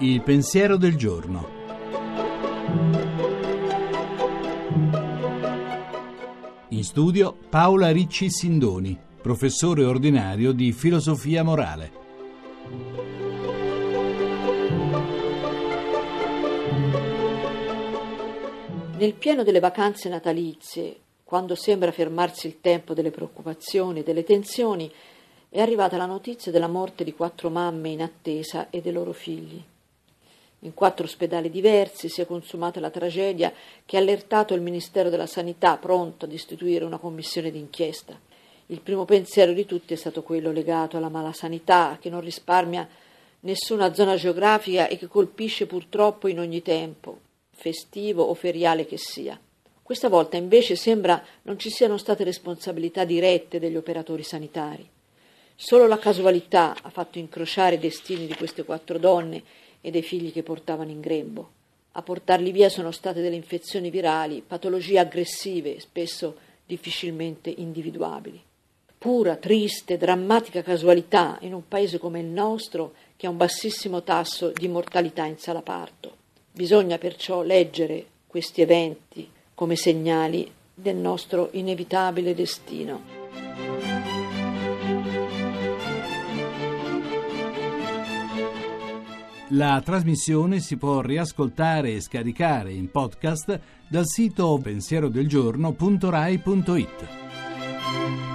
Il pensiero del giorno. In studio Paola Ricci Sindoni, professore ordinario di filosofia morale. Nel pieno delle vacanze natalizie, quando sembra fermarsi il tempo delle preoccupazioni e delle tensioni, è arrivata la notizia della morte di quattro mamme in attesa e dei loro figli. In quattro ospedali diversi si è consumata la tragedia che ha allertato il Ministero della Sanità pronto ad istituire una commissione d'inchiesta. Il primo pensiero di tutti è stato quello legato alla malasanità che non risparmia nessuna zona geografica e che colpisce purtroppo in ogni tempo, festivo o feriale che sia. Questa volta invece sembra non ci siano state responsabilità dirette degli operatori sanitari. Solo la casualità ha fatto incrociare i destini di queste quattro donne e dei figli che portavano in grembo. A portarli via sono state delle infezioni virali, patologie aggressive, spesso difficilmente individuabili. Pura, triste, drammatica casualità in un paese come il nostro che ha un bassissimo tasso di mortalità in sala parto. Bisogna perciò leggere questi eventi come segnali del nostro inevitabile destino. La trasmissione si può riascoltare e scaricare in podcast dal sito pensierodelgiorno.rai.it.